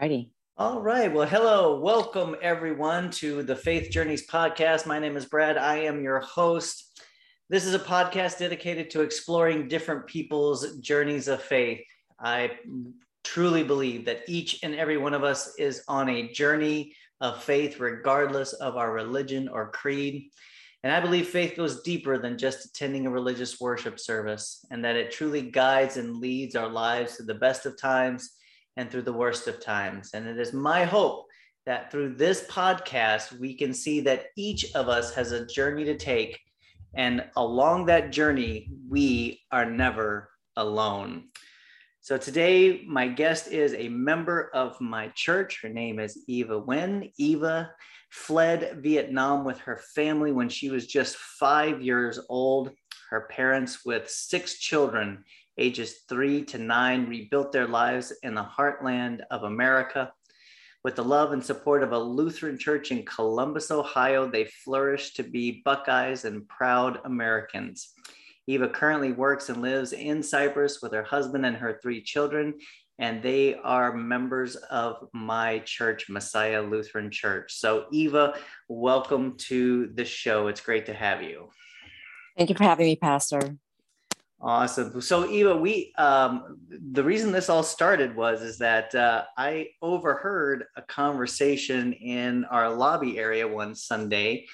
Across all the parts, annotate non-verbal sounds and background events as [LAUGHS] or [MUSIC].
Righty. All right. Well, hello. Welcome, everyone, to the Faith Journeys podcast. My name is Brad. I am your host. This is a podcast dedicated to exploring different people's journeys of faith. I truly believe that each and every one of us is on a journey of faith, regardless of our religion or creed. And I believe faith goes deeper than just attending a religious worship service, and that it truly guides and leads our lives to the best of times and through the worst of times. And it is my hope that through this podcast, we can see that each of us has a journey to take. And along that journey, we are never alone. So today, my guest is a member of my church. Her name is Eva Nguyen. Eva fled Vietnam with her family when she was just five years old. Her parents, with six children, ages three to nine, rebuilt their lives in the heartland of America. With the love and support of a Lutheran church in Columbus, Ohio, they flourished to be Buckeyes and proud Americans. Eva currently works and lives in Cypress with her husband and her three children, and they are members of my church, Messiah Lutheran Church. So, Eva, welcome to the show. It's great to have you. Thank you for having me, Pastor. Awesome. So, Eva, we um, the reason this all started was is that uh, I overheard a conversation in our lobby area one Sunday,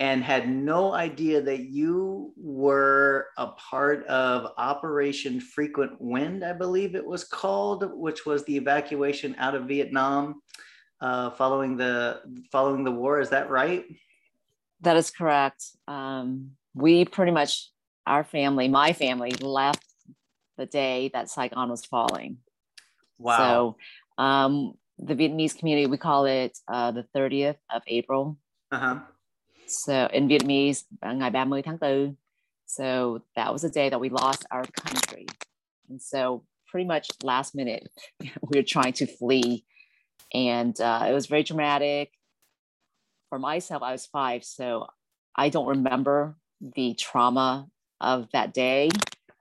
and had no idea that you were a part of Operation Frequent Wind, I believe it was called, which was the evacuation out of Vietnam uh, following the following the war. Is that right? That is correct. Um, we pretty much, our family, my family, left the day that Saigon was falling. Wow. So um, the Vietnamese community, we call it uh, the 30th of April. Uh-huh. So in Vietnamese, ngày 30 tháng 4. So that was the day that we lost our country. And so pretty much last minute, [LAUGHS] we were trying to flee. And uh, it was very dramatic. For myself, I was five, so I don't remember the trauma of that day.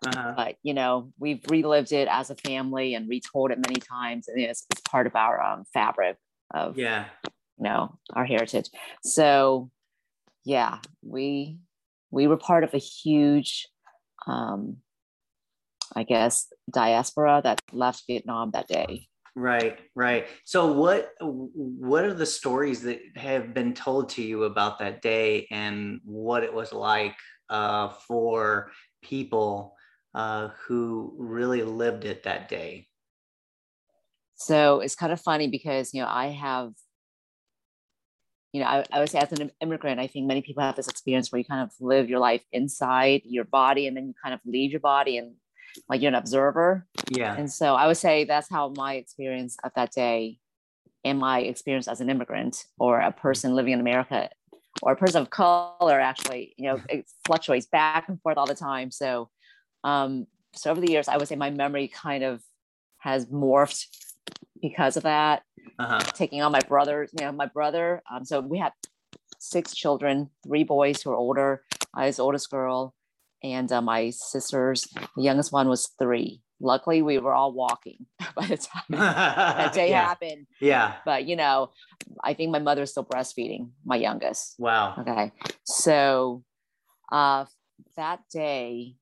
Uh-huh. But you know, we've relived it as a family and retold it many times, and it's, it's part of our um, fabric of Yeah. you know our heritage. So yeah, we we were part of a huge, um, I guess, diaspora that left Vietnam that day. Right, right. So what what are the stories that have been told to you about that day and what it was like uh, for people uh, who really lived it that day? So it's kind of funny because you know I have, you know, I, I would say as an immigrant, I think many people have this experience where you kind of live your life inside your body and then you kind of leave your body and like you're an observer. Yeah. And so I would say that's how my experience of that day and my experience as an immigrant or a person living in America or a person of color actually, you know, it fluctuates back and forth all the time. So, um, so over the years, I would say my memory kind of has morphed because of that, Uh-huh. taking on my brothers, you know, my brother. Um, so we had six children, three boys who are older. I was the oldest girl, and uh, my sisters, the youngest one was three. Luckily, we were all walking [LAUGHS] by the time [LAUGHS] that day yeah. happened. Yeah. But you know, I think my mother's still breastfeeding my youngest. Wow. Okay, so uh, that day,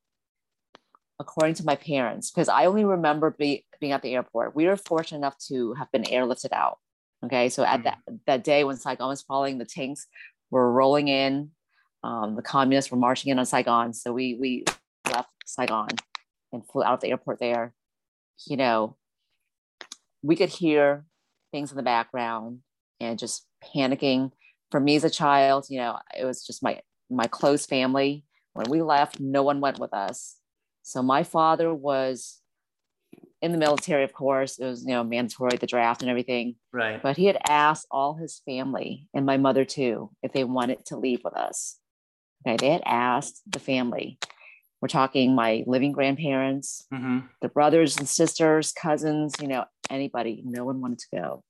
according to my parents, because I only remember be, being at the airport, we were fortunate enough to have been airlifted out. Okay, so at that that day when Saigon was falling, the tanks were rolling in. Um, the communists were marching in on Saigon, so we we left Saigon and flew out of the airport there. You know, we could hear things in the background and just panicking. For me as a child, you know, it was just my my close family. When we left, no one went with us. So my father was in the military, of course. It was, you know, mandatory, the draft and everything. Right. But he had asked all his family and my mother too if they wanted to leave with us. Okay, they had asked the family. We're talking my living grandparents, hmm the brothers and sisters, cousins, you know, anybody. No one wanted to go.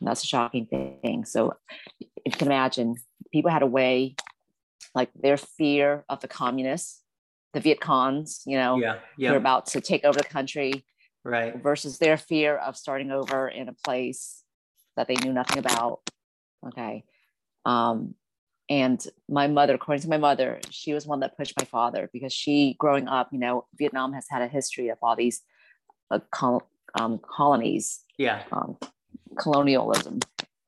And that's a shocking thing. So if you can imagine, people had a way, like their fear of the communists, the Viet Congs, you know, Yeah. they're about to take over the country. right versus their fear of starting over in a place that they knew nothing about okay um and my mother according to my mother she was one that pushed my father because she growing up you know vietnam has had a history of all these uh, col- um, colonies yeah. um, colonialism.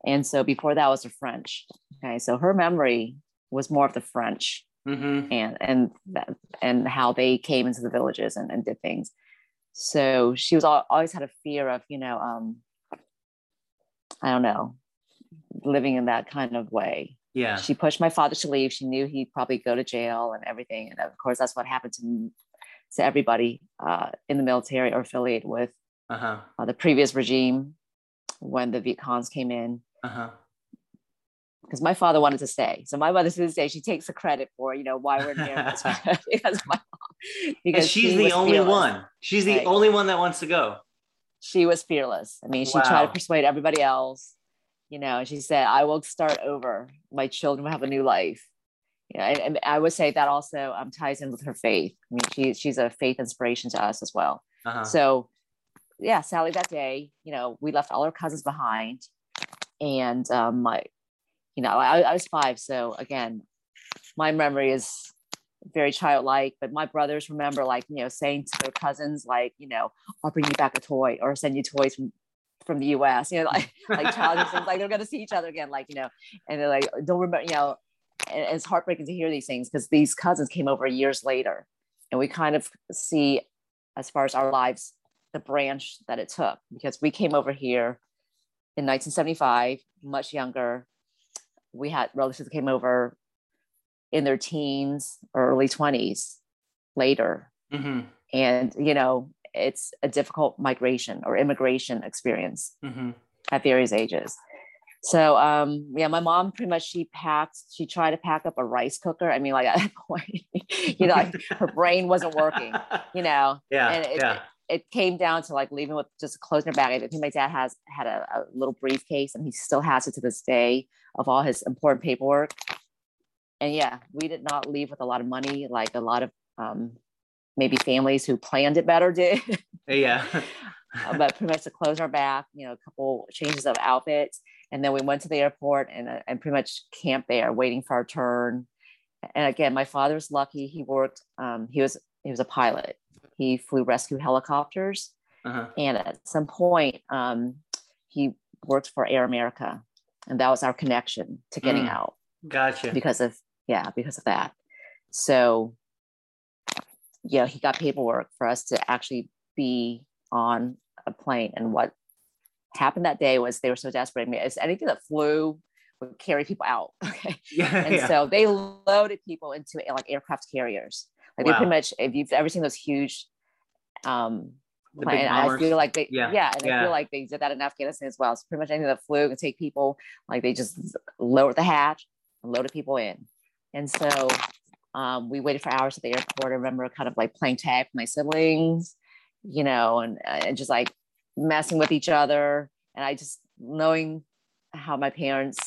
And so before that was the french okay? So her memory was more of the french mm-hmm. and and that, and how they came into the villages and, and did things. So she was all, always had a fear of you know um i don't know living in that kind of way yeah she pushed my father to leave she knew he'd probably go to jail and everything and of course that's what happened to to everybody uh, in the military or affiliated with uh-huh uh, the previous regime when the Viet Congs came in uh-huh because my father wanted to stay. So my mother to this day, she takes the credit for, you know, why we're here [LAUGHS] [LAUGHS] because my mom. Because she's the only fearless. one. She's the right. only one that wants to go. She was fearless. I mean, she wow. tried to persuade everybody else, you know, and she said, I will start over. My children will have a new life. Yeah, and, and I would say that also um, ties in with her faith. I mean, she, she's a faith inspiration to us as well. Uh-huh. So, yeah, Sally, that day, you know, we left all our cousins behind, and um, my you know, I, I was five. So again, my memory is very childlike, but my brothers remember like, you know, saying to their cousins, like, you know, I'll bring you back a toy or send you toys from, from the US, you know, like, [LAUGHS] like things, like they're going to see each other again, like, you know, and they're like, don't remember, you know, and it's heartbreaking to hear these things because these cousins came over years later and we kind of see as far as our lives, the branch that it took because we came over here in 1975, much younger, we had relatives that came over in their teens or early 20s later. Mm-hmm. And, you know, it's a difficult migration or immigration experience mm-hmm. at various ages. So, um, yeah, my mom pretty much she packed, she tried to pack up a rice cooker. I mean, like [LAUGHS] at that point, you know, like [LAUGHS] her brain wasn't working, you know. Yeah. And it, yeah. It, it, came down to like leaving with just closing her bag. I think my dad has had a, a little briefcase and he still has it to this day of all his important paperwork. And yeah, we did not leave with a lot of money, like a lot of um, maybe families who planned it better did. yeah. [LAUGHS] Uh, but pretty much to close our back, you know, a couple changes of outfits. And then we went to the airport and, uh, and pretty much camped there waiting for our turn. And again, my father was lucky. He worked, um, he was, he was a pilot. He flew rescue helicopters. Uh-huh. And at some point, um, he worked for Air America and that was our connection to getting mm, out gotcha because of yeah because of that so yeah he got paperwork for us to actually be on a plane and what happened that day was they were so desperate I mean, it's anything that flew would carry people out [LAUGHS] okay [LAUGHS] yeah, and yeah. so they loaded people into like aircraft carriers like wow. they pretty much if you've ever seen those huge um I feel like they, yeah, yeah and yeah. I feel like they did that in Afghanistan as well. It's pretty much anything that flew and take people, like they just lowered the hatch and loaded people in. And so um, we waited for hours at the airport. I remember kind of like playing tag with my siblings, you know, and, and just like messing with each other. And I just knowing how my parents,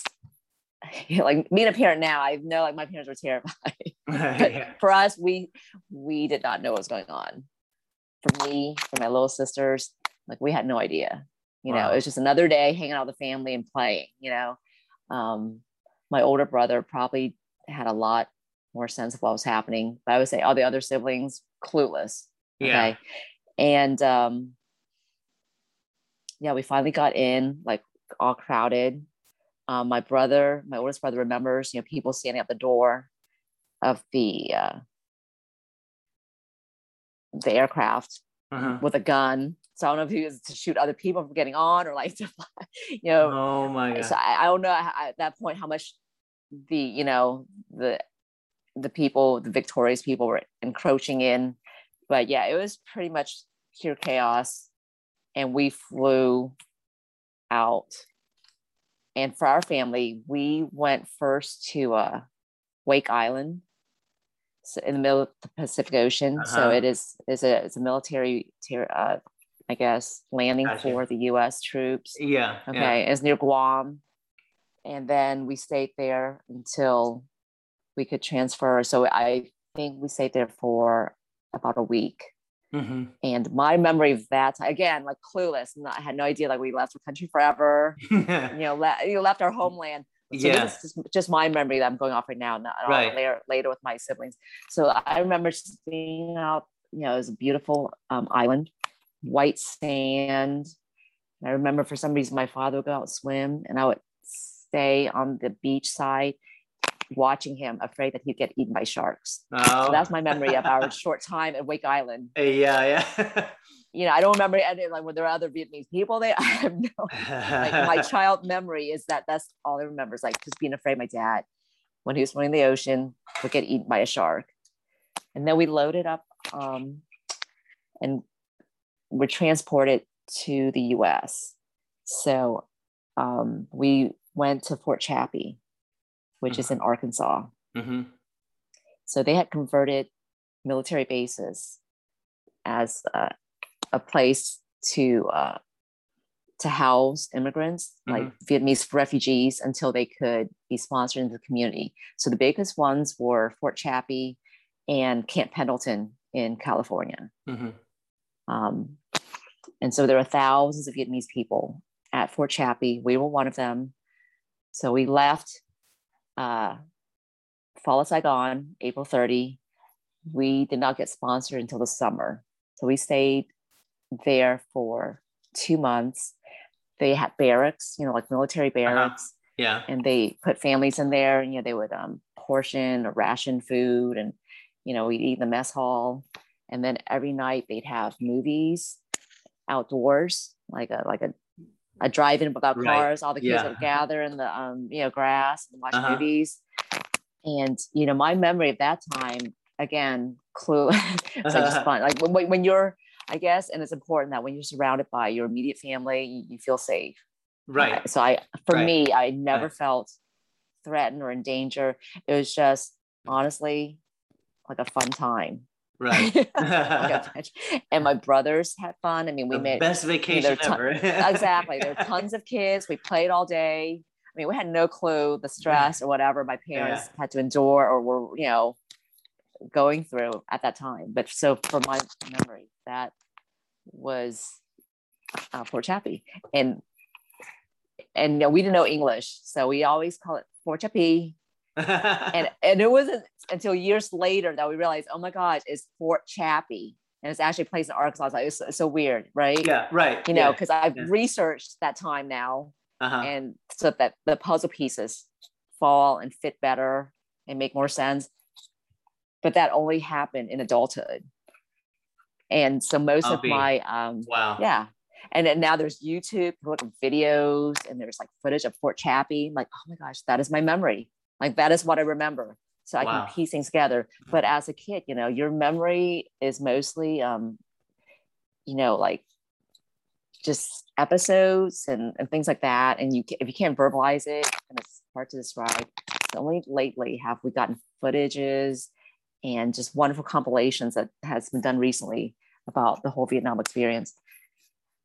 [LAUGHS] like being a parent now, I know like my parents were terrified. [LAUGHS] [LAUGHS] yeah. For us, we we did not know what was going on for me, for my little sisters, like we had no idea. You wow. know, it was just another day hanging out with the family and playing, you know. Um, my older brother probably had a lot more sense of what was happening. But I would say all the other siblings, clueless. Yeah. Okay. And um, yeah, we finally got in, like all crowded. Um, my brother, my oldest brother remembers, you know, people standing at the door of the uh, the aircraft uh-huh. with a gun. So I don't know if he was to shoot other people from getting on or like [LAUGHS] to, you know. Oh my god! So I, I don't know at that point how much the you know the the people, the victorious people, were encroaching in. But yeah, it was pretty much pure chaos, and we flew out. And for our family, we went first to uh, Wake Island, in the middle of the Pacific Ocean. Uh-huh. So it is is a it's a military uh, I guess landing gotcha. for the U.S. troops. Yeah. Okay, yeah. it's near Guam, and then we stayed there until we could transfer. So I think we stayed there for about a week. Mm-hmm. And my memory of that again, like clueless, and I had no idea like we left the country forever. [LAUGHS] you know, le- you left our homeland. So yeah. this is just, just, my memory that I'm going off right now, not right. later later with my siblings. So I remember just being out. You know, it was a beautiful um, island, white sand. I remember for some reason my father would go out and swim, and I would stay on the beach side watching him, afraid that he'd get eaten by sharks. Oh. So that's my memory of our [LAUGHS] short time at Wake Island. Yeah, yeah. [LAUGHS] you know, I don't remember any like were there are other Vietnamese people there. [LAUGHS] I have no like my child memory is that that's all I remember is like just being afraid my dad when he was swimming in the ocean would get eaten by a shark. And then we loaded up um, and were transported to the US. So um, we went to Fort Chaffee which mm-hmm. is in Arkansas. Mm-hmm. So they had converted military bases as uh, a place to uh, to house immigrants, mm-hmm. like Vietnamese refugees, until they could be sponsored into the community. So the biggest ones were Fort Chaffee and Camp Pendleton in California. Mm-hmm. Um, and so there are thousands of Vietnamese people at Fort Chaffee. We were one of them. So we left uh, Fall of Saigon, April 30. We did not get sponsored until the summer. So we stayed there for two months. They had barracks, you know, like military uh-huh. barracks. Uh-huh. Yeah. And they put families in there. And, you know, they would um, portion or ration food and, you know, we'd eat in the mess hall. And then every night they'd have movies outdoors, like a like a a drive-in without right. cars. All the kids yeah. would gather in the um, you know grass and watch uh-huh. movies. And you know, my memory of that time again, clue. [LAUGHS] it's like just fun. Like when, when you're, I guess, and it's important that when you're surrounded by your immediate family, you, you feel safe. Right. Uh, so I, for right. me, I never right. felt threatened or in danger. It was just honestly like a fun time. Right. [LAUGHS] [LAUGHS] and my brothers had fun. I mean, we the made best vacation ever. [LAUGHS] exactly. There were tons of kids. We played all day. I mean, we had no clue the stress or whatever my parents yeah. had to endure or were, you know, going through at that time. But so for my memory, that was uh, Fort Chaffee. And and you know, we didn't know English. So we always call it Fort Chappie and and it wasn't until years later that we realized, oh my gosh, it's Fort Chaffee. And it's actually placed in Arkansas. It's, like, it's, it's so weird, right? Yeah, right. You know, because yeah. I've yeah. researched that time now, uh-huh. and so that the puzzle pieces fall and fit better and make more sense. But that only happened in adulthood. And so most I'll of be. my um wow. Yeah. And then now there's YouTube, look at videos, and there's like footage of Fort Chappie. I'm like, oh my gosh, that is my memory. Like that is what I remember. So I wow. can piece things together. But as a kid, you know, your memory is mostly, um, you know, like just episodes and, and things like that. And you, if you can't verbalize it, and it's hard to describe. So only lately have we gotten footages and just wonderful compilations that has been done recently about the whole Vietnam experience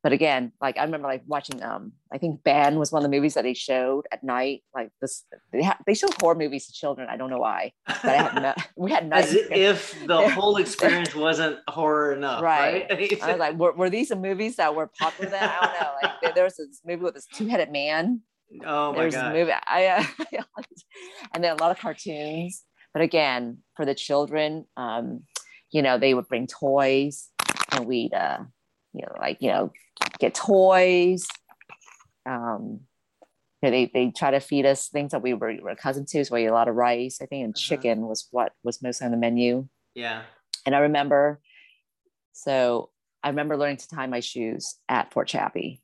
but again, like I remember like watching um I think Ben was one of the movies that they showed at night. Like this they ha- they show horror movies to children. I don't know why. But I had no, [LAUGHS] [LAUGHS] we had as if the [LAUGHS] whole experience wasn't horror enough. Right. right? I was like, were, were these the movies that were popular then? I don't know. Like there, there was this movie with this two-headed man. Oh my There's god. movie. I uh, and then a lot of cartoons. But again, for the children, um, you know, they would bring toys and we'd uh you know, like, you know, get toys. Um, you know, they, they try to feed us things that we were, were accustomed to. So we ate a lot of rice, I think, and uh-huh. chicken was what was most on the menu. Yeah. And I remember, so I remember learning to tie my shoes at Fort Chappie.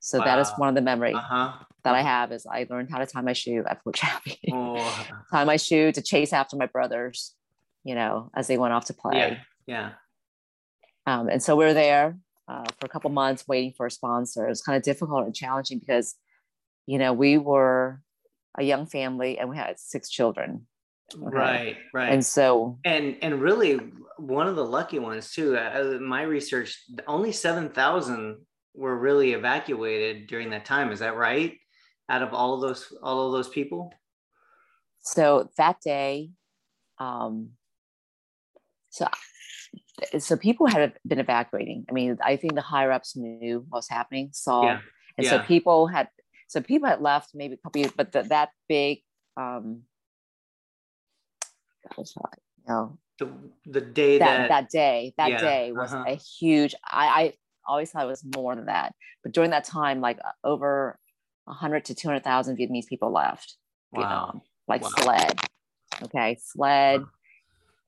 So wow. that is one of the memories uh-huh. that I have is I learned how to tie my shoe at Fort Chappie. [LAUGHS] Oh. tie my shoe to chase after my brothers, you know, as they went off to play. Yeah. Yeah. Um, and so we are there uh, for a couple months waiting for a sponsor. It was kind of difficult and challenging because, you know, we were a young family and we had six children. Okay? Right, right. And so, and and really, one of the lucky ones too. Uh, my research, only seven thousand were really evacuated during that time. Is that right? Out of all of those, all of those people. So that day, um, so so people had been evacuating. I mean, I think the higher ups knew what was happening, saw, Yeah. and Yeah. so people had so people had left maybe a couple years, but the, that big, um, you know, The, the day that that, that day, that yeah, day was uh-huh. a huge. I, I always thought it was more than that, but during that time, like uh, over hundred to two hundred thousand Vietnamese people left wow. Vietnam, like Wow. fled. Okay, fled,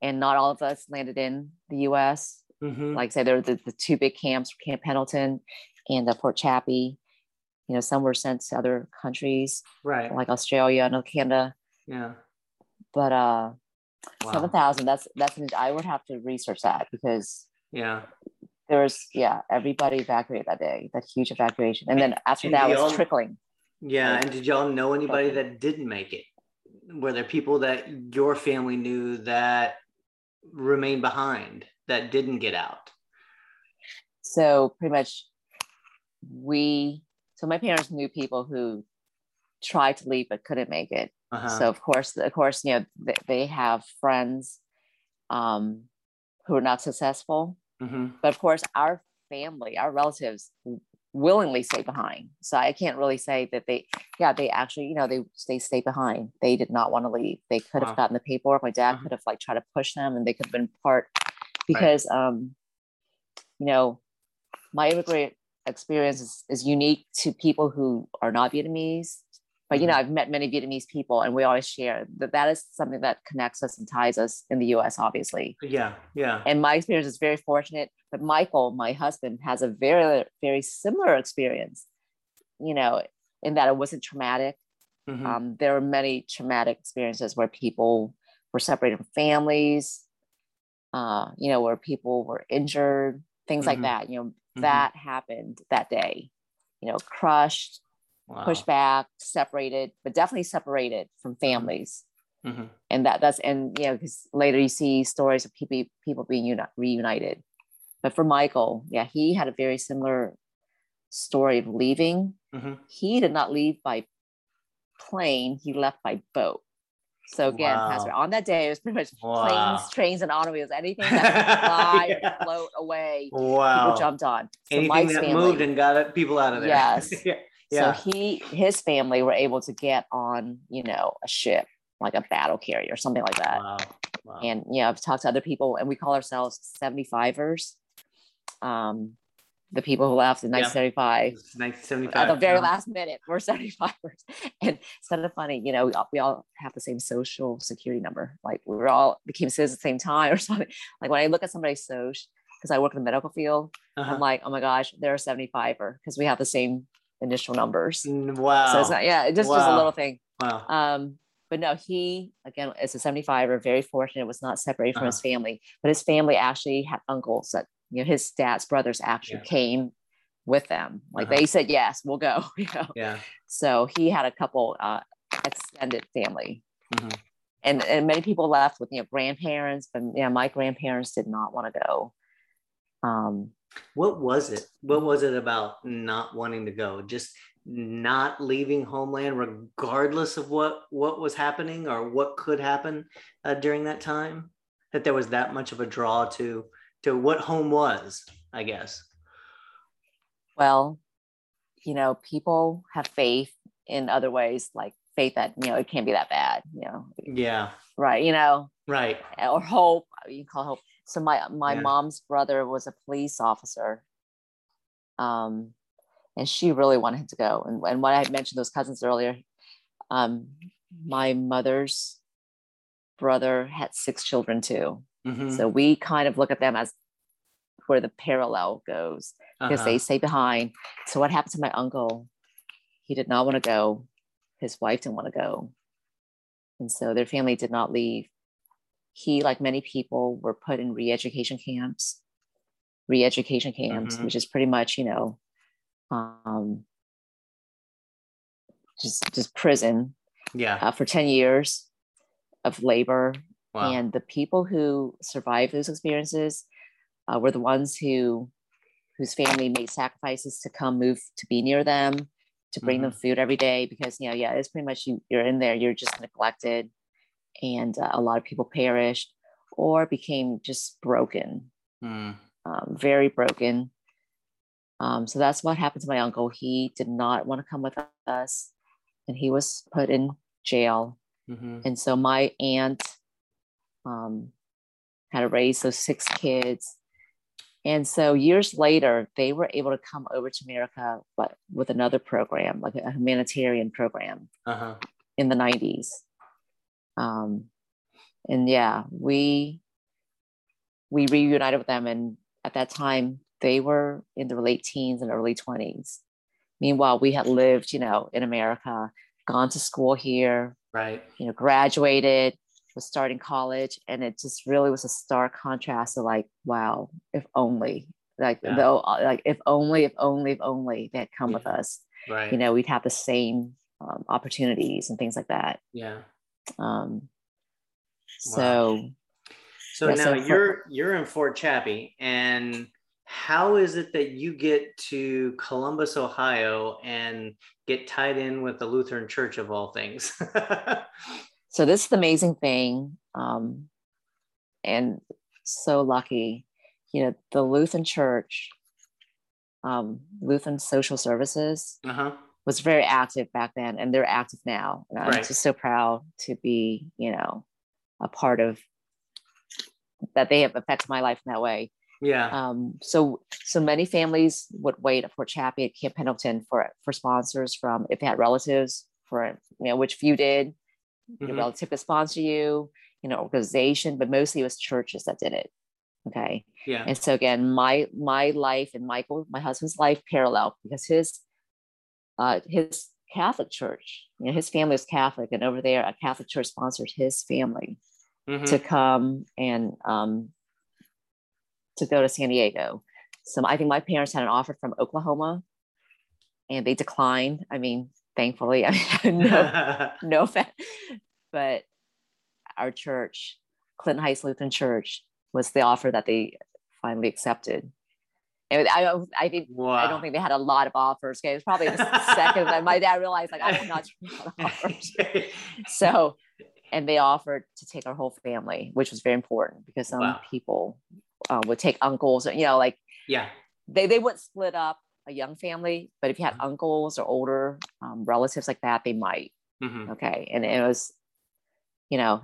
and not all of us landed in the U.S. Mhm. Like I say, there were the, the two big camps, Camp Pendleton and uh, Port Chappie. You know, some were sent to other countries right. like Australia and Canada, Yeah. but uh, Wow. seven thousand. That's that's. I would have to research that because Yeah. there was yeah everybody evacuated that day that huge evacuation and then after And that the was trickling Yeah. Right. And did y'all know anybody that didn't make it? Were there people that your family knew that remained behind that didn't get out? so pretty much we so my parents knew people who tried to leave but couldn't make it Uh-huh. so of course of course you know they, they have friends um who are not successful Mhm. but of course our family our relatives willingly stay behind so i can't really say that they yeah they actually you know they they stay behind they did not want to leave they could have Wow. gotten the paperwork my dad Mhm. could have like tried to push them and they could have been part because um you know my immigrant experience is, is unique to people who are not vietnamese but you know i've met many vietnamese people and we always share that that is something that connects us and ties us in the us obviously Yeah. Yeah. and my experience is very fortunate but michael my husband has a very very similar experience you know in that it wasn't traumatic Mhm. um, there are many traumatic experiences where people were separated from families uh, you know where people were injured things Mhm. like that you know Mhm. that happened that day you know crushed Wow. pushed back separated but definitely separated from families Mhm. and that that's and you know because later you see stories of people people being uni- reunited but for michael yeah he had a very similar story of leaving Mhm. he did not leave by plane he left by boat so again Wow. pastor on that day it was pretty much Wow. planes trains and automobiles anything that could [LAUGHS] fly Yeah. or float away Wow. people jumped on so Anything mike's that family moved and got people out of there. Yes. yeah. [LAUGHS] Yeah. so he his family were able to get on you know a ship like a battle carrier or something like that wow. Wow. and you know i've talked to other people and we call ourselves 75ers um the people who left in 1975 It's 1975. at the very Um, last minute we're [LAUGHS] 75ers and it's kind of funny you know we all, we all have the same social security number like we were all became citizens at the same time [LAUGHS] or something like when i look at somebody's social because i work in the medical field uh-huh. i'm like oh my gosh they're a 75er because we have the same initial numbers Mm, Wow. so it's not yeah it's just just a little thing wow. um, but no, he again is a 75er, very fortunate, was not separated from Uh-huh. his family, but his family actually had uncles that you know his dad's brothers actually Yeah. came with them. Like Uh-huh. they said, yes, we'll go. [LAUGHS] You know, Yeah. so he had a couple uh, extended family, Mhm. and and many people left with you know grandparents, but yeah, my grandparents did not want to go. Um, What was it? What was it about not wanting to go? Just not leaving homeland, regardless of what what was happening or what could happen uh, during that time. That there was that much of a draw to to what home was, I guess. well, you know, people have faith in other ways, like faith that you know it can't be that bad. You know, Yeah. right? You know, Right. or hope you call hope so my my Yeah. mom's brother was a police officer um and she really wanted him to go and, and when i mentioned those cousins earlier um my mother's brother had six children too Mhm. so we kind of look at them as where the parallel goes because Uh-huh. they stay behind so what happened to my uncle he did not want to go his wife didn't want to go and so their family did not leave he like many people were put in re-education camps re-education camps Mhm. which is pretty much you know um just just prison yeah. uh, for 10 years of labor Wow. and the people who survived those experiences uh, were the ones who whose family made sacrifices to come move to be near them to bring them food every day because you know yeah it's pretty much you, you're in there you're just neglected and uh, a lot of people perished or became just broken Mm. Um, very broken. Um, so that's what happened to my uncle. He did not want to come with us, and he was put in jail. hmm And so my aunt um, had to raise those six kids. And so years later, they were able to come over to America, but with another program, like a humanitarian program Uh-huh. in the 90s. Um, and yeah, we we reunited with them, and at that time they were in their late teens and early 20s. Meanwhile, we had lived, you know, in America, gone to school here, Right. you know, graduated, was starting college, and it just really was a stark contrast to like, wow, if only, like Yeah. though, like if only, if only, if only they had come with us, Right. you know, we'd have the same um, opportunities and things like that. yeah. Um, Wow. so So Yeah, now so you're you're in Fort Chappie, and how is it that you get to Columbus, Ohio, and get tied in with the Lutheran Church of all things? [LAUGHS] so this is the amazing thing um, and so lucky you know the lutheran church um, lutheran social services uh huh. was very active back then and they're active now and i'm Right. just so proud to be you know a part of that they have affected my life in that way Yeah. um, so so many families would wait at Fort Chappie at Camp Pendleton for for sponsors from if they had relatives for you know which few did your Mhm. relative could sponsor you you know organization but mostly it was churches that did it okay Yeah. and so again my my life and Michael my husband's life parallel because his uh his Catholic church you know his family is Catholic and over there a Catholic church sponsored his family Mhm. to come and um, to go to San Diego. So I think my parents had an offer from Oklahoma, and they declined. I mean, thankfully, I mean, [LAUGHS] [LAUGHS] no, no offense, but our church, Clinton Heights Lutheran Church, was the offer that they finally accepted. And I don't, I think wow. I don't think they had a lot of offers. Okay, it was probably the second that my dad realized like I'm not [LAUGHS] offers so and they offered to take our whole family which was very important because some Wow. people uh, would take uncles or you know like yeah. they, they wouldn't split up a young family but if you had uncles or older um, relatives like that they might Mhm. okay and it was you know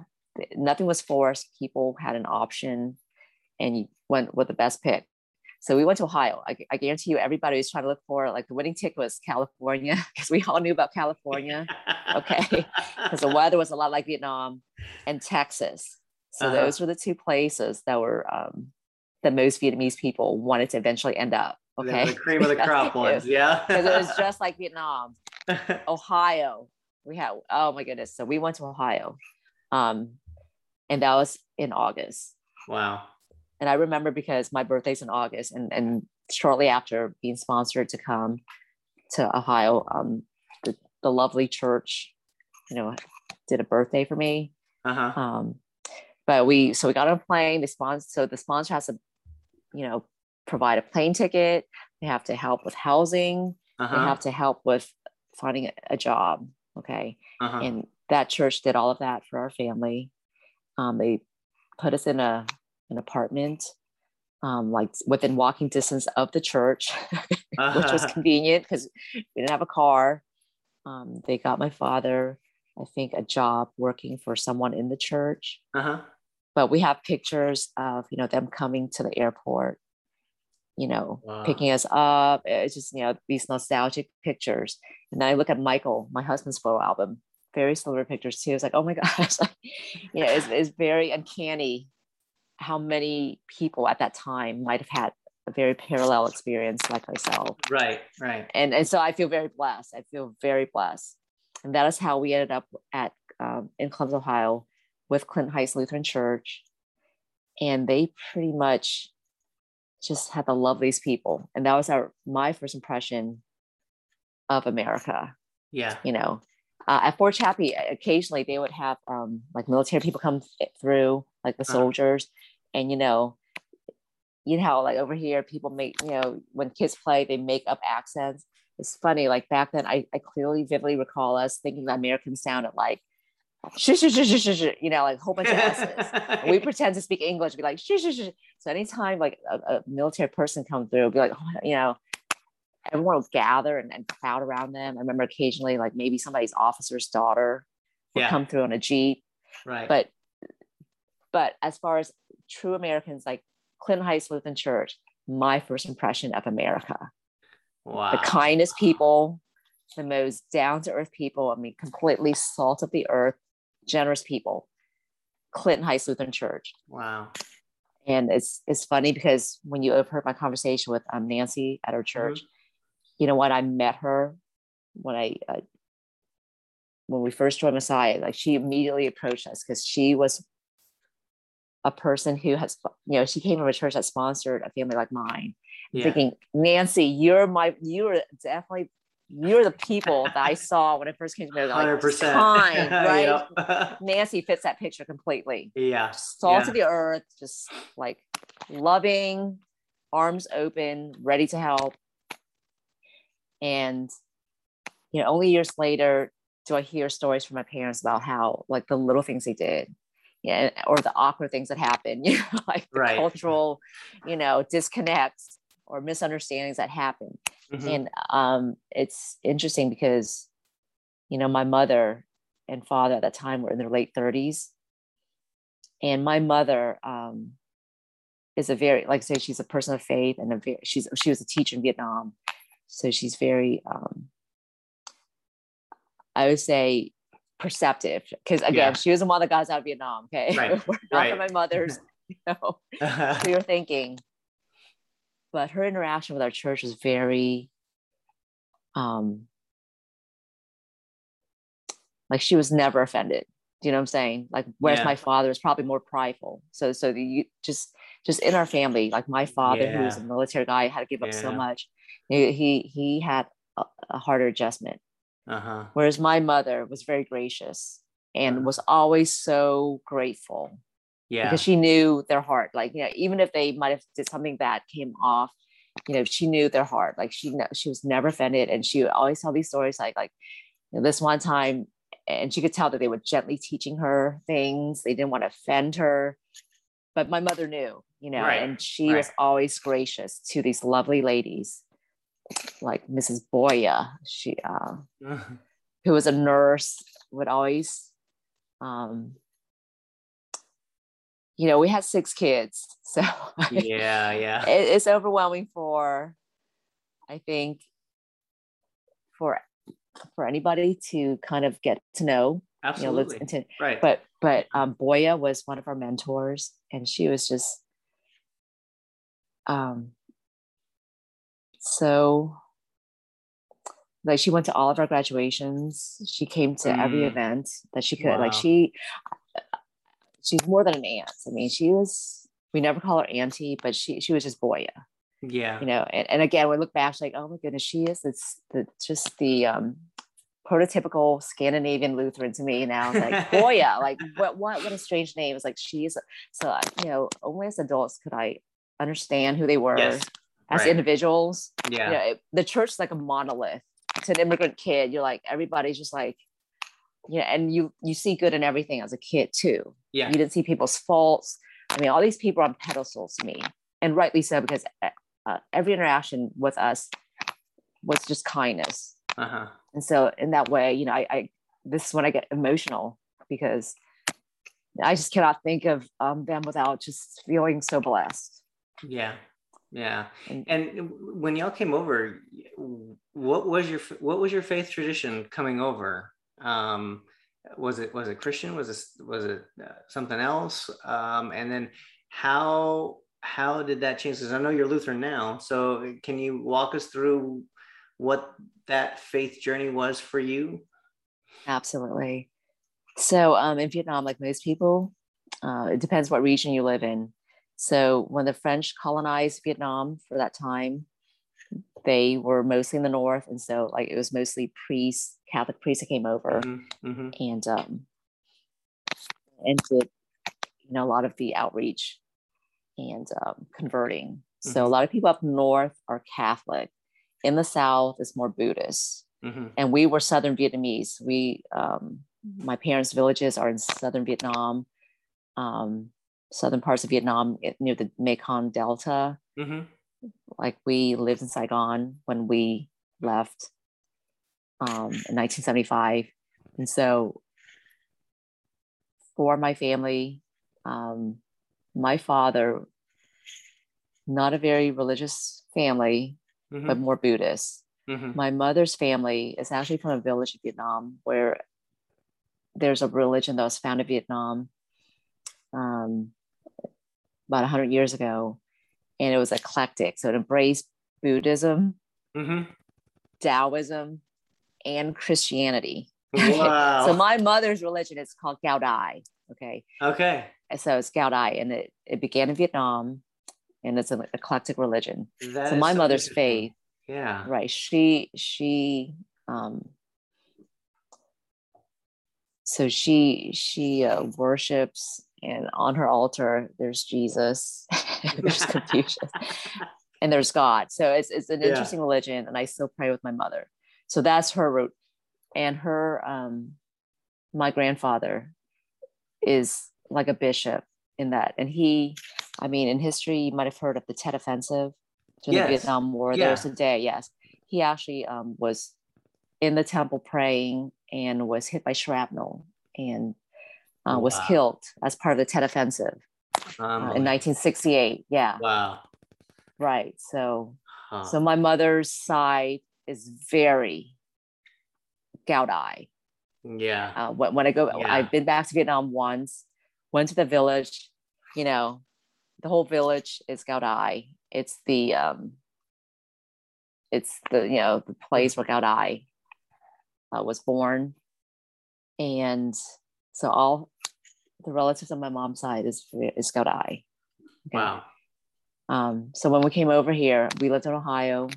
nothing was forced people had an option and you went with the best pick so we went to ohio i, I guarantee you everybody was trying to look for like the winning ticket was california [LAUGHS] because we all knew about california okay [LAUGHS] because the weather was a lot like Vietnam and Texas. So Uh-huh. those were the two places that were um, the most Vietnamese people wanted to eventually end up. Okay, The cream of the [LAUGHS] crop ones. Yeah. because it was just like Vietnam. [LAUGHS] Ohio, we had oh my goodness. So we went to Ohio, um, and that was in August. wow. And I remember because my birthday's in August, and and shortly after being sponsored to come to Ohio, um, the, the lovely church, you know, did a birthday for me. Uh-huh. Um, but we so we got on a plane. The sponsor so the sponsor has to, you know, provide a plane ticket. They have to help with housing. They Uh-huh. have to help with finding a, job. Okay, Uh-huh. and that church did all of that for our family. Um, they put us in a an apartment, um, like within walking distance of the church, [LAUGHS] which was convenient because we didn't have a car. Um, they got my father, I think, a job working for someone in the church. Uh-huh. But we have pictures of you know them coming to the airport, you know, Wow. picking us up. It's just you know these nostalgic pictures. And then I look at Michael, my husband's photo album, very similar pictures too. It's like, oh my [LAUGHS] gosh, like, you know, it's, it's very uncanny how many people at that time might have had a very parallel experience like myself Right, right. and and so I feel very blessed. I feel very blessed, and that is how we ended up at um, in Columbus, Ohio, with Clinton Heights Lutheran Church, and they pretty much just had the loveliest people, and that was our my first impression of America. Yeah. You know, uh, at Fort Chappie, occasionally they would have um, like military people come th- through, like the Uh-huh. soldiers, and you know. You know how like over here people make you know when kids play they make up accents it's funny like back then I, I clearly vividly recall us thinking that americans sounded like shush, shush, shush, shush, shush, you know, like a whole bunch of S's. And we [LAUGHS] pretend to speak English, be like, shush, shush, shush. So anytime like a, a military person comes through, be like, oh, you know, everyone will gather and, and crowd around them. I remember occasionally, like maybe somebody's officer's daughter would Yeah. come through on a Jeep. right. But but as far as true Americans, like Clinton Heights Lutheran Church, my first impression of America wow. the kindest people, the most down to earth people. I mean, completely salt of the earth, generous people. Clinton Heights Lutheran Church, Wow. and it's it's funny because when you overheard my conversation with um, Nancy at her church, you know what? I met her when I uh, when we first joined Messiah. Like she immediately approached us because she was a person who has you know she came from a church that sponsored a family like mine Yeah. thinking, Nancy, you're my, you're definitely, you're the people that I saw when I first came to America. Hundred percent. [LAUGHS] Right? Yep. Nancy fits that picture completely. yeah. Salt yeah. of the earth, just like loving, arms open, ready to help. And, you know, only years later do I hear stories from my parents about how, like, the little things they did. Yeah, or the awkward things that happen, [LAUGHS] you know, like Right. cultural, you know, disconnects or misunderstandings that happen. Mhm. And um, it's interesting because, you know, my mother and father at that time were in their late 30s. And my mother um, is a very, like I say, she's a person of faith and a very, she's, she was a teacher in Vietnam. So she's very, um, I would say, perceptive. Because again, Yeah. she was one of the guys out of Vietnam. Okay. Right, [LAUGHS] We're not right. my mother's, [LAUGHS] you know, [LAUGHS] clear thinking. But her interaction with our church was very um like she was never offended. Do you know what I'm saying? Like whereas Yeah. my father is probably more prideful. So so the you just just in our family, like my father who was a military guy had to give up so much. He he, he had a, a harder adjustment. uh-huh. Whereas my mother was very gracious and Uh-huh. was always so grateful Yeah. because she knew their heart. Like, you know, even if they might have did something that came off, you know, she knew their heart. Like she she was never offended, and she would always tell these stories. Like, like you know, this one time, and she could tell that they were gently teaching her things. They didn't want to offend her, but my mother knew, you know, Right, and she was always gracious to these lovely ladies, like Mrs. Boya. She, uh, [LAUGHS] who was a nurse, would always, um, you know, we had six kids, [LAUGHS] so yeah. Yeah. [LAUGHS] it, it's overwhelming for, I think, for for anybody to kind of get to know, you know, Absolutely. right. but but um, Boya was one of our mentors, and she was just um so like she went to all of our graduations she came to every Mm. event that she could like she she's more than an aunt i mean she was we never call her auntie but she she was just boya yeah. you know and, and again we look back she's like oh my goodness she is it's the just the um prototypical scandinavian lutheran to me now like [LAUGHS] boya like what what what a strange name it's like she's so uh, you know only as adults could i understand who they were Yes. as right. individuals Yeah. you know, it- the church is like a monolith to an immigrant kid you're like everybody's just like you know and you you see good in everything as a kid too Yeah. you didn't see people's faults i mean all these people are on pedestals to me and rightly so because uh, uh, every interaction with us was just kindness Uh-huh. and so in that way you know i, I this is when i get emotional because i just cannot think of um, them without just feeling so blessed Yeah. Yeah. And- And when y'all came over, what was your what was your faith tradition coming over? Um, was it was it Christian? Was it was it uh, something else? Um, and then how how did that change? Because I know you're Lutheran now, so can you walk us through what that faith journey was for you? Absolutely. So um, in Vietnam, like most people, uh, it depends what region you live in. So when the French colonized Vietnam for that time, they were mostly in the north, and so like it was mostly priests, Catholic priests that came over Mhm, mhm. and um, and did you know a lot of the outreach and um, converting. So a lot of people up north are Catholic. In the south is more Buddhist Mhm. and we were Southern Vietnamese. We um, my parents' villages are in southern Vietnam, um, southern parts of Vietnam near the Mekong Delta. Like we lived in Saigon when we left um, in 1975. And so for my family, um, my father, not a very religious family, mm-hmm. but more Buddhist. Mm-hmm. My mother's family is actually from a village in Vietnam where there's a religion that was founded in Vietnam um, about 100 years ago, and it was eclectic. So it embraced Buddhism, mm-hmm. Taoism, and Christianity. [LAUGHS] Wow. so my mother's religion is called Cao Dai. Okay. Okay. So it's Cao Dai, and it, it began in Vietnam, and it's an eclectic religion. That so my so mother's faith. Yeah. Right. She she um so she she uh, worships and on her altar there's jesus [LAUGHS] there's [LAUGHS] confucius and there's god so it's, it's an yeah. interesting religion and i still pray with my mother so that's her root and her um my grandfather is like a bishop in that and he i mean in history you might have heard of the tet offensive during yes. the vietnam war yeah. there's a day yes he actually um, was in the temple praying and was hit by shrapnel and uh, was wow. killed as part of the Tet Offensive uh, in 1968. Yeah. Wow. Right. So, huh. so my mother's side is very Cao Dai. Yeah. Uh, when, when I go, yeah. I've been back to Vietnam once, went to the village, you know, the whole village is Cao Dai. It's the, um, it's the, you know, the place where Cao Dai uh, was born. And so all the relatives on my mom's side is, is Cao Dai. Okay. Wow. Um, so when we came over here, we lived in Ohio.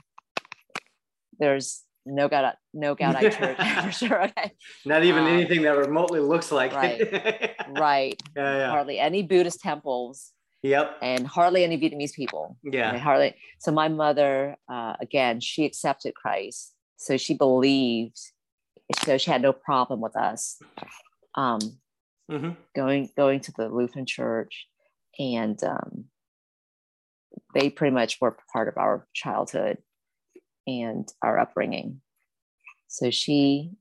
There's no Dai, no Cao Dai church [LAUGHS] for sure. Okay. Not even um, anything that remotely looks like right. it. [LAUGHS] right. Yeah, yeah. Hardly any Buddhist temples. Yep. And hardly any Vietnamese people. Yeah. Okay, hardly. So my mother, uh, again, she accepted Christ. So she believed so she had no problem with us um, mm-hmm. going going to the Lutheran church, and um, they pretty much were part of our childhood and our upbringing. So she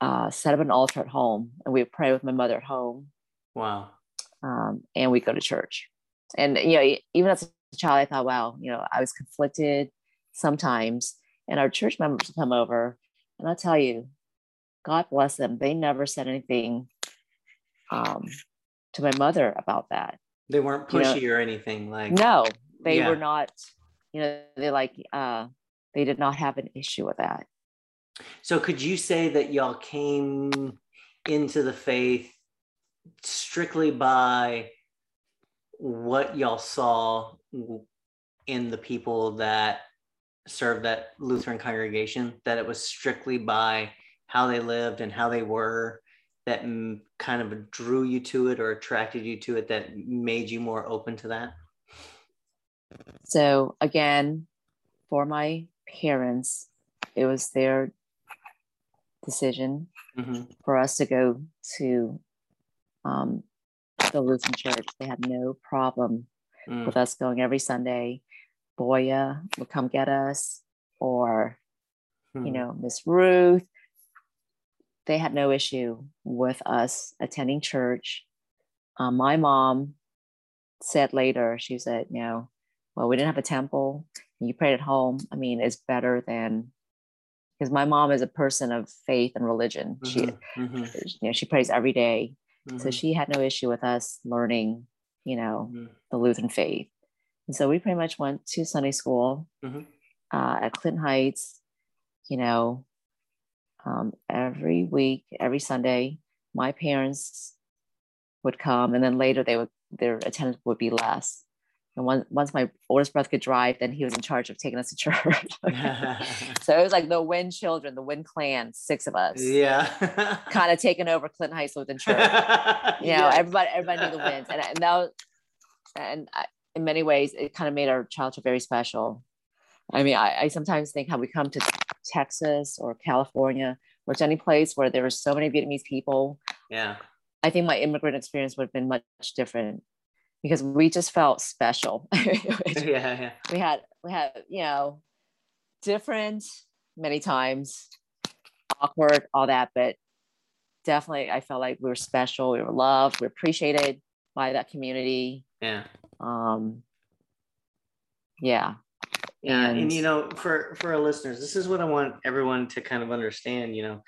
uh, set up an altar at home, and we would pray with my mother at home. Wow! Um, and we go to church, and you know, even as a child, I thought, wow, you know, I was conflicted sometimes, and our church members would come over and I'll tell you, God bless them. They never said anything um, to my mother about that. They weren't pushy you know, or anything like. No, they yeah. were not. You know, they like uh, they did not have an issue with that. So, could you say that y'all came into the faith strictly by what y'all saw in the people that served that Lutheran congregation, that it was strictly by how they lived and how they were that kind of drew you to it or attracted you to it that made you more open to that? So, again, for my parents, it was their decision mm-hmm. for us to go to um, the Lutheran church. They had no problem mm. with us going every Sunday. Boya would come get us, or hmm. you know, Miss Ruth. They had no issue with us attending church. Um, my mom said later, she said, you know, well, we didn't have a temple. You prayed at home. I mean, it's better than because my mom is a person of faith and religion. Mm-hmm, she, mm-hmm. you know, she prays every day. Mm-hmm. so she had no issue with us learning, you know, mm-hmm. the Lutheran faith. And so we pretty much went to Sunday school mm-hmm. uh, at Clinton Heights, you know, um, every week, every Sunday. My parents would come, and then later they would their attendance would be less. And once once my oldest brother could drive, then he was in charge of taking us to [LAUGHS] church. [LAUGHS] so it was like the Nguyen children, the Nguyen clan, six of us. Yeah. [LAUGHS] kind of taking over Clinton Heights Lutheran Church. You know, everybody everybody knew the Nguyens. And, and that was, and I, in many ways, it kind of made our childhood very special. I mean, I, I sometimes think how we come to Texas or California or any place where there were so many Vietnamese people, Yeah. I think my immigrant experience would have been much different because we just felt special. [LAUGHS] [LAUGHS] Yeah. Yeah. we had we had you know different many times awkward all that but definitely i felt like we were special we were loved we were appreciated by that community Yeah. um Yeah, and, And- you know, for for our listeners, this is what I want everyone to kind of understand. You know,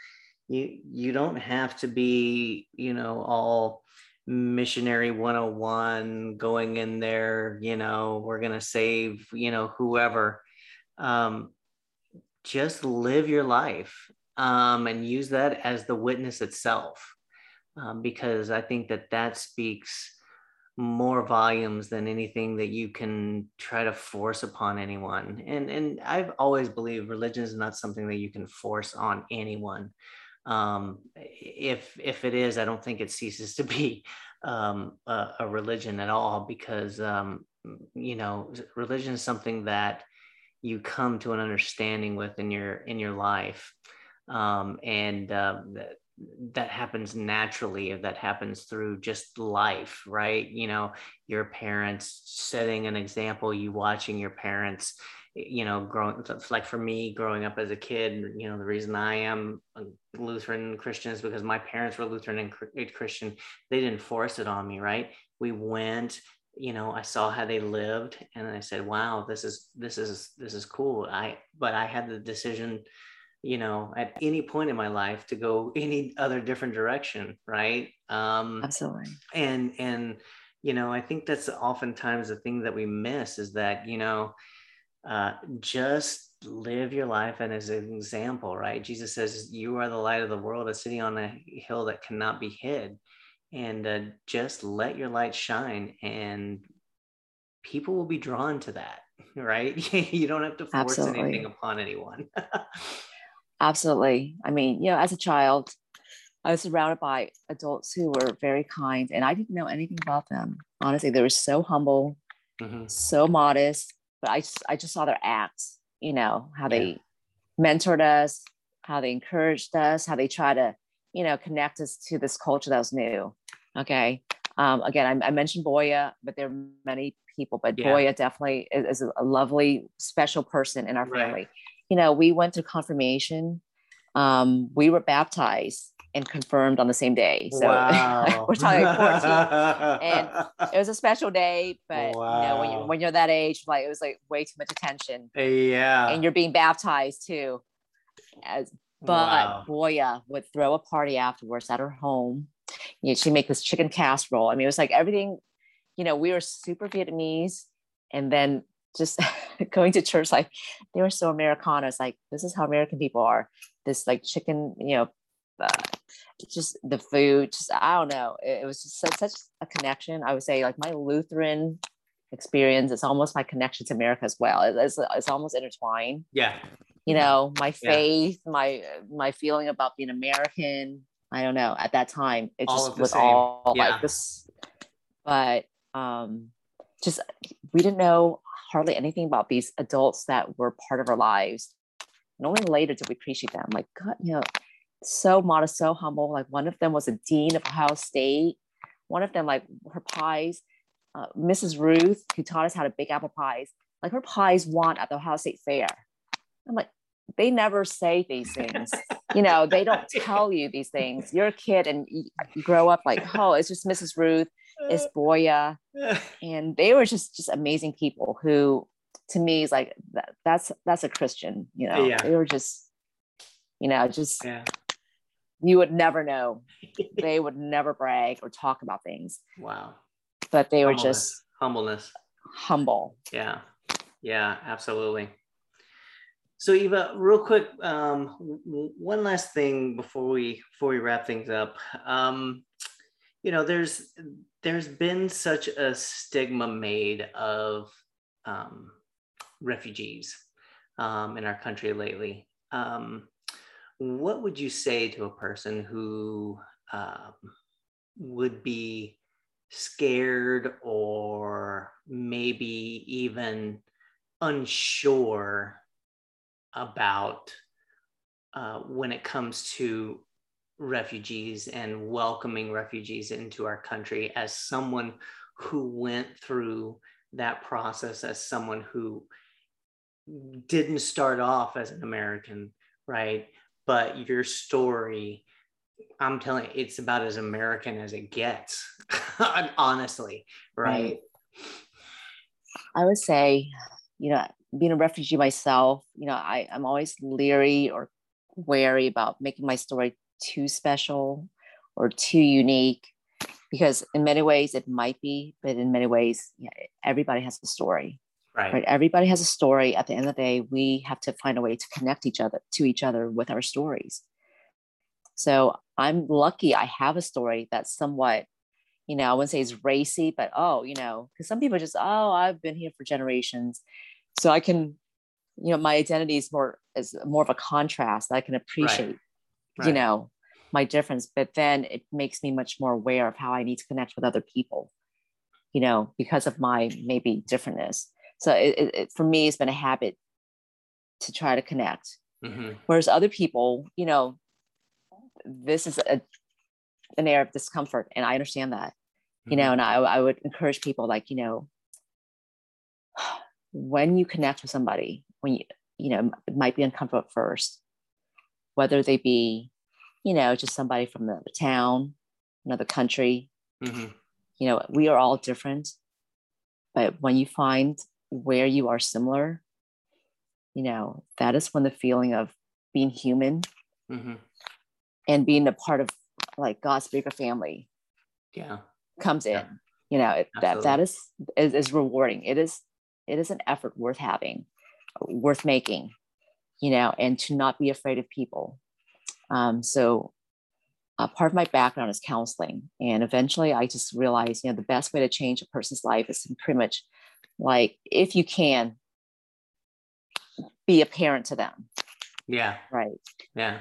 you you don't have to be, you know, all missionary 101 going in there. You know, we're gonna save, you know, whoever. Um, just live your life um, and use that as the witness itself, um, because I think that that speaks more volumes than anything that you can try to force upon anyone. And and I've always believed religion is not something that you can force on anyone. Um, if if it is, I don't think it ceases to be um, a, a religion at all because um, you know religion is something that you come to an understanding with in your in your life, um, and uh, that happens naturally if that happens through just life right? You know your parents setting an example you watching your parents you know growing like for me growing up as a kid you know the reason i am a lutheran christian is because my parents were lutheran and christian. They didn't force it on me right? We went you know i saw how they lived and i said wow this is this is this is cool. I but i had the decision you know at any point in my life to go [LAUGHS] any other different direction right? Um absolutely. and and you know i think that's oftentimes the thing that we miss is that you know uh just live your life and as an example right? Jesus says you are the light of the world a city on a hill that cannot be hid. And uh, just let your light shine and people will be drawn to that [LAUGHS] right? [LAUGHS] You don't have to force Absolutely. anything upon anyone absolutely i mean you know as a child i was surrounded by adults who were very kind and i didn't know anything about them honestly they were so humble Mhm. so modest but i just i just saw their acts you know how Yeah. they mentored us how they encouraged us how they try to you know connect us to this culture that was new okay um, again I, I mentioned boya but there are many people but Yeah. boya definitely is, is a lovely special person in our Right. family you know we went through confirmation um, we were baptized and confirmed on the same day so wow. [LAUGHS] we're talking like 14 and it was a special day but you know when, you, when you're that age like it was like way too much attention yeah. and you're being baptized too as but Wow. Boya would throw a party afterwards at her home. You know, she'd make this chicken casserole. I mean, it was like everything, you know, we were super Vietnamese. And then just [LAUGHS] going to church, like they were so Americana. It's like, this is how American people are. This like chicken, you know, uh, just the food, just I don't know. It, it was just such, such a connection. I would say like my Lutheran experience it's almost my connection to America as well. It- it's, it's almost intertwined yeah. you know my Yeah. faith my my feeling about being american i don't know at that time it All just was same. all Yeah. like this but um just we didn't know hardly anything about these adults that were part of our lives. And only later did we appreciate them. Like god you know so modest so humble. Like one of them was a dean of ohio state. One of them like her pies uh, mrs ruth who taught us how to bake apple pies like her pies won at the ohio state fair. I'm like they never say these things. You know they don't [LAUGHS] tell you these things. You're a kid and you, you grow up like oh it's just mrs ruth boya and they were just just amazing people who to me is like that, that's that's a christian you know Yeah. they were just you know just yeah. you would never know they would never brag or talk about things Wow. but they were just humbleness. humble Yeah. Yeah, absolutely. So Eva, real quick, um, one last thing before we before we wrap things up. Um, you know, there's there's been such a stigma made of um, refugees um, in our country lately. Um, what would you say to a person who um, would be scared or maybe even unsure about uh, when it comes to refugees and welcoming refugees into our country as someone who went through that process as someone who didn't start off as an American, right? But your story, I'm telling you, it's about as American as it gets, [LAUGHS] honestly, right? I would say, you know, being a refugee myself, you know, I, I'm always leery or wary about making my story too special or too unique because in many ways it might be, but in many ways, yeah, everybody has a story. Right. right. Everybody has a story. At the end of the day, we have to find a way to connect each other to each other with our stories. So I'm lucky I have a story that's somewhat, you know, I wouldn't say it's racy, but oh, you know, because some people just, oh, I've been here for generations. So I can, you know, my identity is more is more of a contrast. That I can appreciate, right. Right. you know, my difference, but then it makes me much more aware of how I need to connect with other people, you know, because of my maybe differentness. So it, it, for me, it's been a habit to try to connect. Mm-hmm. Whereas other people, you know, this is a, an air of discomfort, and I understand that, mm-hmm. you know, mm-hmm. and I, I would encourage people like, you know, [SIGHS] when you connect with somebody, when you, you know, it might be uncomfortable at first, whether they be you know, just somebody from another town, another country. Mm-hmm. You know, we are all different. But when you find where you are similar, you know, that is when the feeling of being human mm-hmm. and being a part of like God's bigger family yeah comes in. Yeah. You know, it, that that is, is is rewarding. It is it is an effort worth having, worth making, you know, and to not be afraid of people um, so uh, part of my background is counseling. And eventually I just realized, you know, the best way to change a person's life is pretty much like, if you can, be a parent to them. Yeah. Right. Yeah.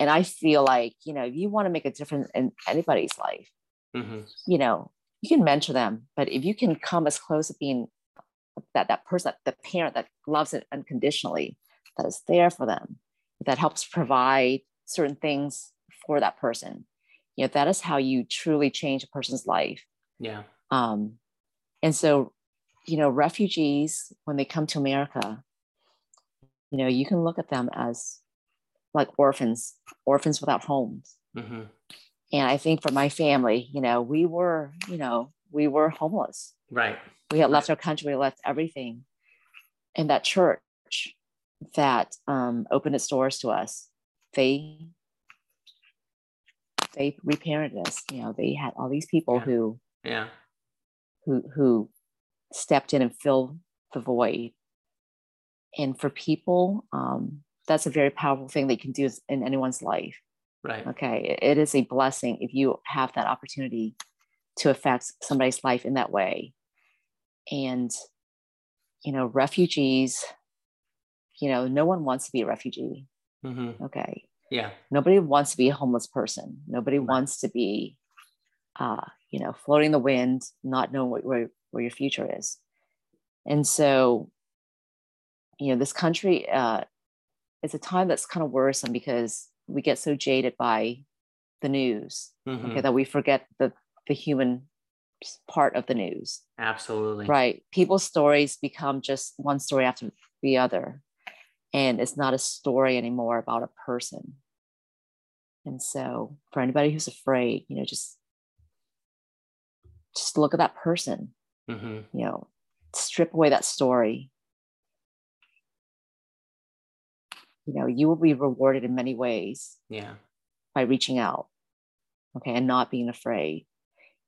And I feel like, you know, if you want to make a difference in anybody's life, mm-hmm. you know, you can mentor them, but if you can come as close to being that that person, the parent that loves it unconditionally, that is there for them, that helps provide certain things for that person. You know that is how you truly change a person's life. Yeah. Um and so you know refugees when they come to america you know you can look at them as like orphans orphans without homes. Mm-hmm. and i think for my family you know we were you know we were homeless. Right. We had left our country we left everything. And that church that um, opened its doors to us they they reparented us. You know, they had all these people yeah. who yeah who who stepped in and filled the void. And for people, um, that's a very powerful thing they can do in anyone's life. Right. Okay. It is a blessing if you have that opportunity to affect somebody's life in that way. And, you know, refugees, you know, no one wants to be a refugee. Mm-hmm. Okay. Yeah. Nobody wants to be a homeless person. Nobody right. wants to be, uh, you know, floating the wind, not knowing what, where, where your future is. And so, you know, this country uh, is a time that's kind of worrisome because we get so jaded by the news, mm-hmm. okay, that we forget the, the human part of the news. Absolutely. Right. People's stories become just one story after the other and it's not a story anymore about a person. And so for anybody who's afraid you know just just look at that person mm-hmm. you know strip away that story. You know you will be rewarded in many ways yeah. by reaching out okay and not being afraid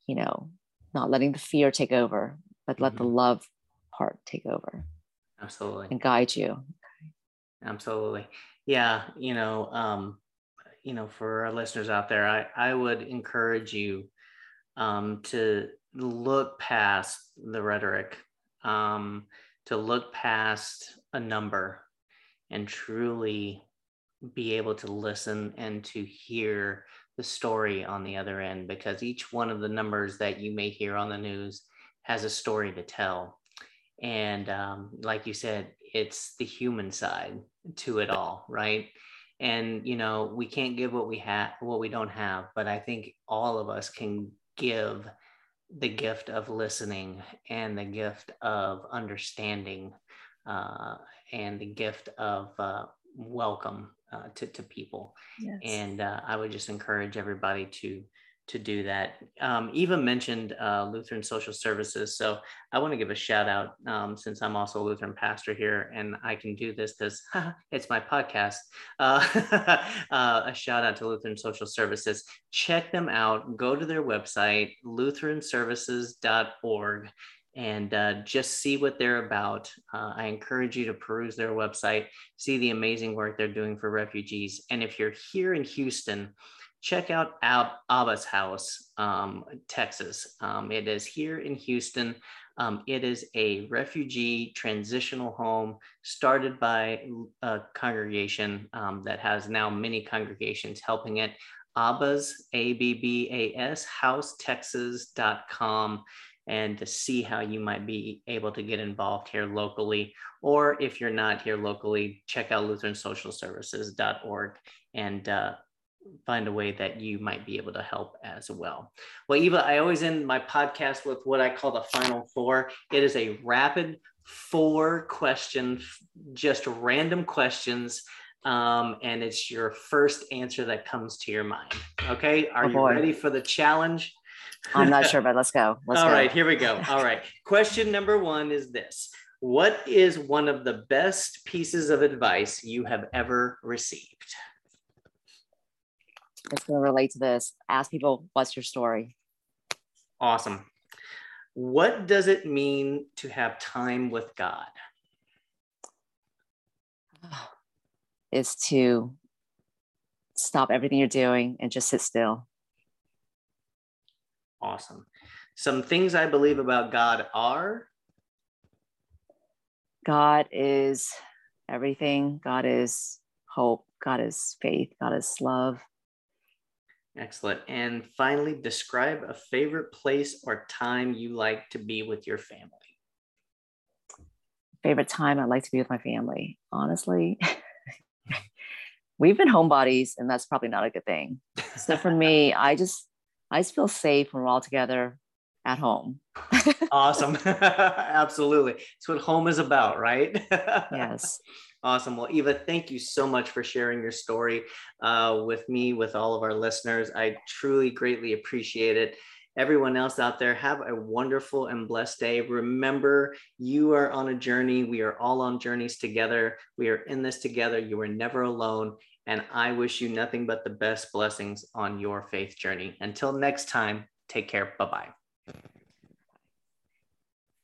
you know not letting the fear take over but let mm-hmm. the love part take over absolutely. and guide you absolutely. Yeah you know um you know for our listeners out there i i would encourage you um to look past the rhetoric um to look past a number and truly be able to listen and to hear the story on the other end because each one of the numbers that you may hear on the news has a story to tell. And um, like you said it's the human side to it all, right? and you know we can't give what we have what we don't have but i think all of us can give the gift of listening and the gift of understanding uh, and the gift of uh, welcome uh, to, to people yes. and uh, i would just encourage everybody to to do that. Um, Eva mentioned uh, Lutheran Social Services. So I want to give a shout out um, since I'm also a Lutheran pastor here and I can do this because [LAUGHS] it's my podcast. Uh, [LAUGHS] uh, a shout out to Lutheran Social Services. Check them out. Go to their website, lutheranservices.org. And uh, just see what they're about. Uh, I encourage you to peruse their website, see the amazing work they're doing for refugees. And if you're here in Houston, check out Ab- Abba's House, um, Texas. Um, it is here in Houston. Um, it is a refugee transitional home started by a congregation um, that has now many congregations helping it. Abba's, A B B A S, housetexas.com and to see how you might be able to get involved here locally. Or if you're not here locally, check out lutheransocialservices.org and uh, find a way that you might be able to help as well. Well, Eva, I always end my podcast with what I call the final four. It is a rapid four question, just random questions. Um, and it's your first answer that comes to your mind. Okay. Are oh, you ready for the challenge? I'm not sure, but [LAUGHS] let's go. Let's All go. right, here we go. [LAUGHS] All right. Question number one is this What is one of the best pieces of advice you have ever received? That's going to relate to this. Ask people, what's your story? Awesome. What does it mean to have time with God? [SIGHS] Is to stop everything you're doing and just sit still. Awesome. Some things I believe about God are God is everything. God is hope. God is faith. God is love. Excellent. And finally, describe a favorite place or time you like to be with your family. Favorite time I like to be with my family. Honestly, [LAUGHS] we've been homebodies, and that's probably not a good thing. So for me, [LAUGHS] I just I just feel safe when we're all together at home. awesome. [LAUGHS] Absolutely. It's what home is about, right? yes. Awesome. Well, Eva, thank you so much for sharing your story uh, with me, with all of our listeners. I truly greatly appreciate it. Everyone else out there, have a wonderful and blessed day. Remember, you are on a journey. We are all on journeys together. We are in this together. You are never alone. And I wish you nothing but the best blessings on your faith journey. Until next time, take care. Bye bye.